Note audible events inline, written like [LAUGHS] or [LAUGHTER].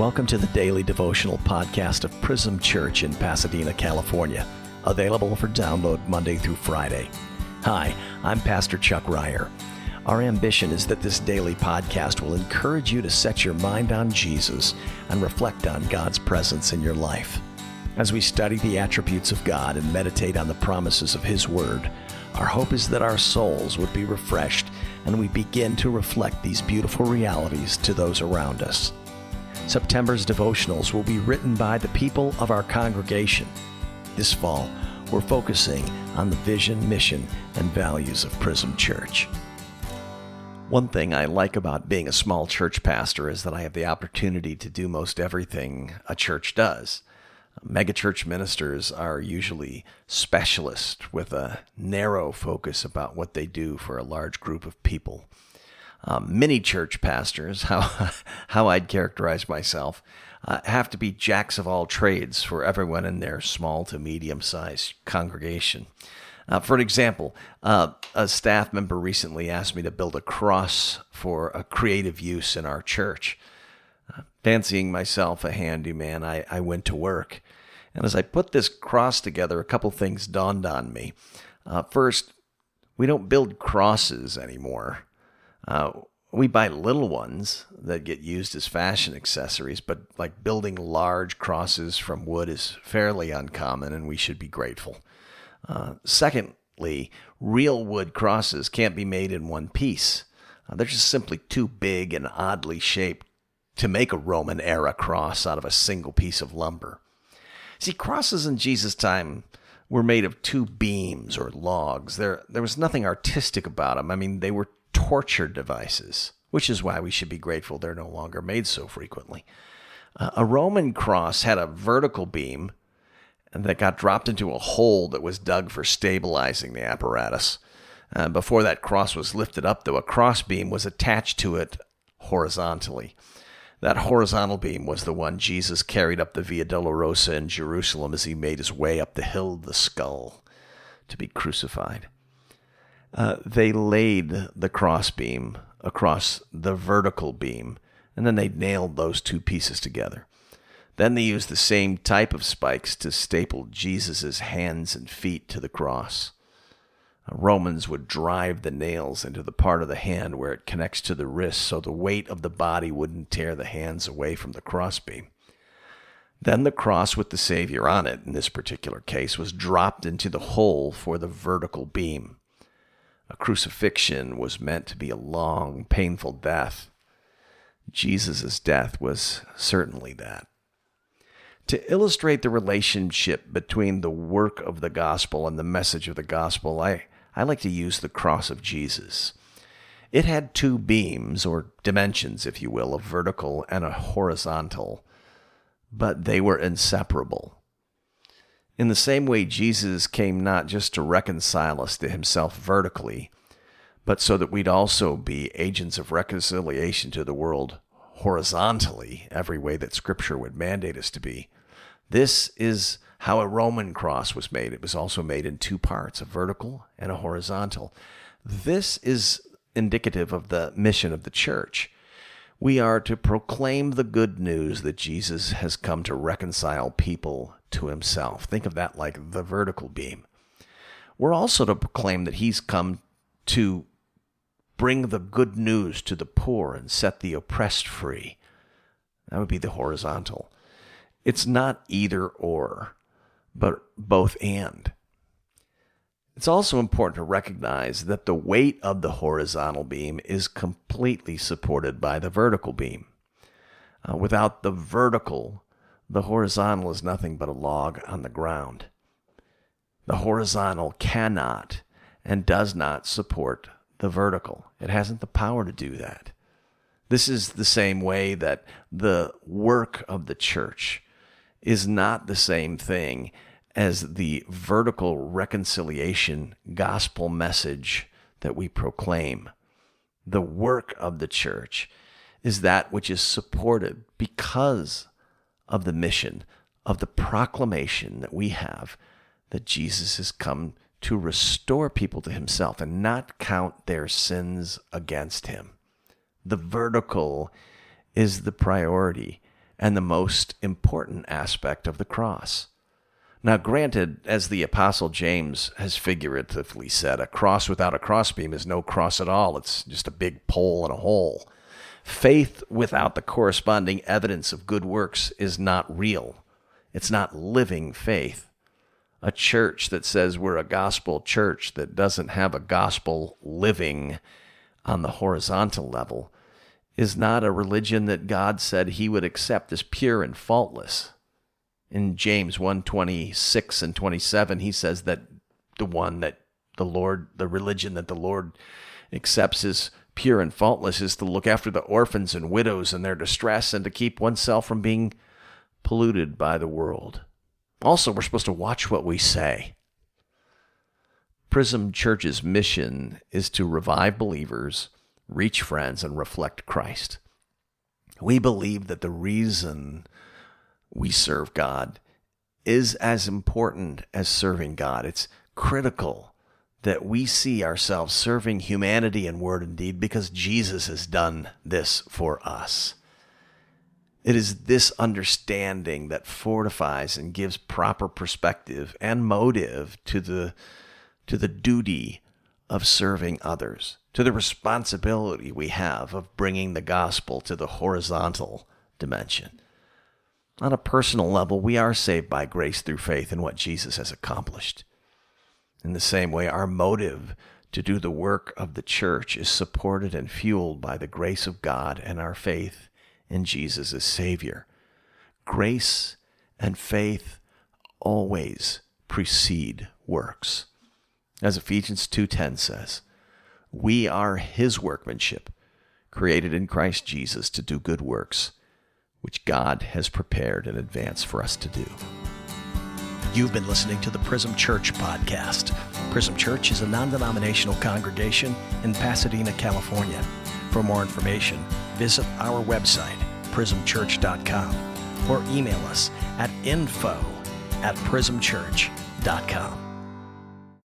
Welcome to the daily devotional podcast of Prism Church in Pasadena, California. Available for download Monday through Friday. Hi, I'm Pastor Chuck Ryer. Our ambition is that this daily podcast will encourage you to set your mind on Jesus and reflect on God's presence in your life. As we study the attributes of God and meditate on the promises of His Word, our hope is that our souls would be refreshed and we begin to reflect these beautiful realities to those around us. September's devotionals will be written by the people of our congregation. This fall, we're focusing on the vision, mission, and values of Prism Church. One thing I like about being a small church pastor is that I have the opportunity to do most everything a church does. Megachurch ministers are usually specialists with a narrow focus about what they do for a large group of people. Um, mini church pastors, [LAUGHS] how, how I'd characterize myself, uh, have to be jacks of all trades for everyone in their small to medium sized congregation. Uh, for an example, uh, a staff member recently asked me to build a cross for a creative use in our church. Fancying myself a handyman, I, I went to work. And as I put this cross together, a couple things dawned on me. Uh, first, we don't build crosses anymore. Uh, we buy little ones that get used as fashion accessories, but like building large crosses from wood is fairly uncommon, and we should be grateful. Uh, secondly, real wood crosses can't be made in one piece. Uh, they're just simply too big and oddly shaped to make a Roman era cross out of a single piece of lumber. See, crosses in Jesus' time were made of two beams or logs. There, there was nothing artistic about them. I mean, they were torture devices, which is why we should be grateful they're no longer made so frequently. Uh, a Roman cross had a vertical beam that got dropped into a hole that was dug for stabilizing the apparatus. Uh, before that cross was lifted up, though, a cross beam was attached to it horizontally. That horizontal beam was the one Jesus carried up the Via Dolorosa in Jerusalem as he made his way up the hill of the skull to be crucified. Uh, they laid the crossbeam across the vertical beam, and then they nailed those two pieces together. Then they used the same type of spikes to staple Jesus' hands and feet to the cross. Romans would drive the nails into the part of the hand where it connects to the wrist so the weight of the body wouldn't tear the hands away from the crossbeam. Then the cross with the Savior on it, in this particular case, was dropped into the hole for the vertical beam. A crucifixion was meant to be a long, painful death. Jesus' death was certainly that. To illustrate the relationship between the work of the gospel and the message of the gospel, I, I like to use the cross of Jesus. It had two beams, or dimensions, if you will, a vertical and a horizontal, but they were inseparable. In the same way, Jesus came not just to reconcile us to himself vertically, but so that we'd also be agents of reconciliation to the world horizontally, every way that Scripture would mandate us to be. This is how a Roman cross was made. It was also made in two parts, a vertical and a horizontal. This is indicative of the mission of the church. We are to proclaim the good news that Jesus has come to reconcile people to himself. Think of that like the vertical beam. We're also to proclaim that he's come to bring the good news to the poor and set the oppressed free. That would be the horizontal. It's not either or but both and. It's also important to recognize that the weight of the horizontal beam is completely supported by the vertical beam. Uh, without the vertical, the horizontal is nothing but a log on the ground. The horizontal cannot and does not support the vertical. It hasn't the power to do that. This is the same way that the work of the church is not the same thing as the vertical reconciliation gospel message that we proclaim. The work of the church is that which is supported because of the mission of the proclamation that we have that Jesus has come to restore people to himself and not count their sins against him. The vertical is the priority and the most important aspect of the cross. Now, granted, as the Apostle James has figuratively said, a cross without a crossbeam is no cross at all. It's just a big pole and a hole. Faith without the corresponding evidence of good works is not real. It's not living faith. A church that says we're a gospel church that doesn't have a gospel living on the horizontal level is not a religion that God said he would accept as pure and faultless in James 1:26 and 27 he says that the one that the Lord the religion that the Lord accepts is pure and faultless is to look after the orphans and widows in their distress and to keep oneself from being polluted by the world. Also, we're supposed to watch what we say. Prism Church's mission is to revive believers, reach friends, and reflect Christ. We believe that the reason we serve God is as important as serving God. It's critical that we see ourselves serving humanity in word and deed because Jesus has done this for us. It is this understanding that fortifies and gives proper perspective and motive to the to the duty of serving others, to the responsibility we have of bringing the gospel to the horizontal dimension. On a personal level, we are saved by grace through faith in what Jesus has accomplished. In the same way, our motive to do the work of the church is supported and fueled by the grace of God and our faith in Jesus as Savior. Grace and faith always precede works. As Ephesians 2:10 says, we are his workmanship, created in Christ Jesus to do good works which God has prepared in advance for us to do. You've been listening to the Prism Church podcast. Prism Church is a non denominational congregation in Pasadena, California. For more information, visit our website, prismchurch.com, or email us at info at prismchurch.com.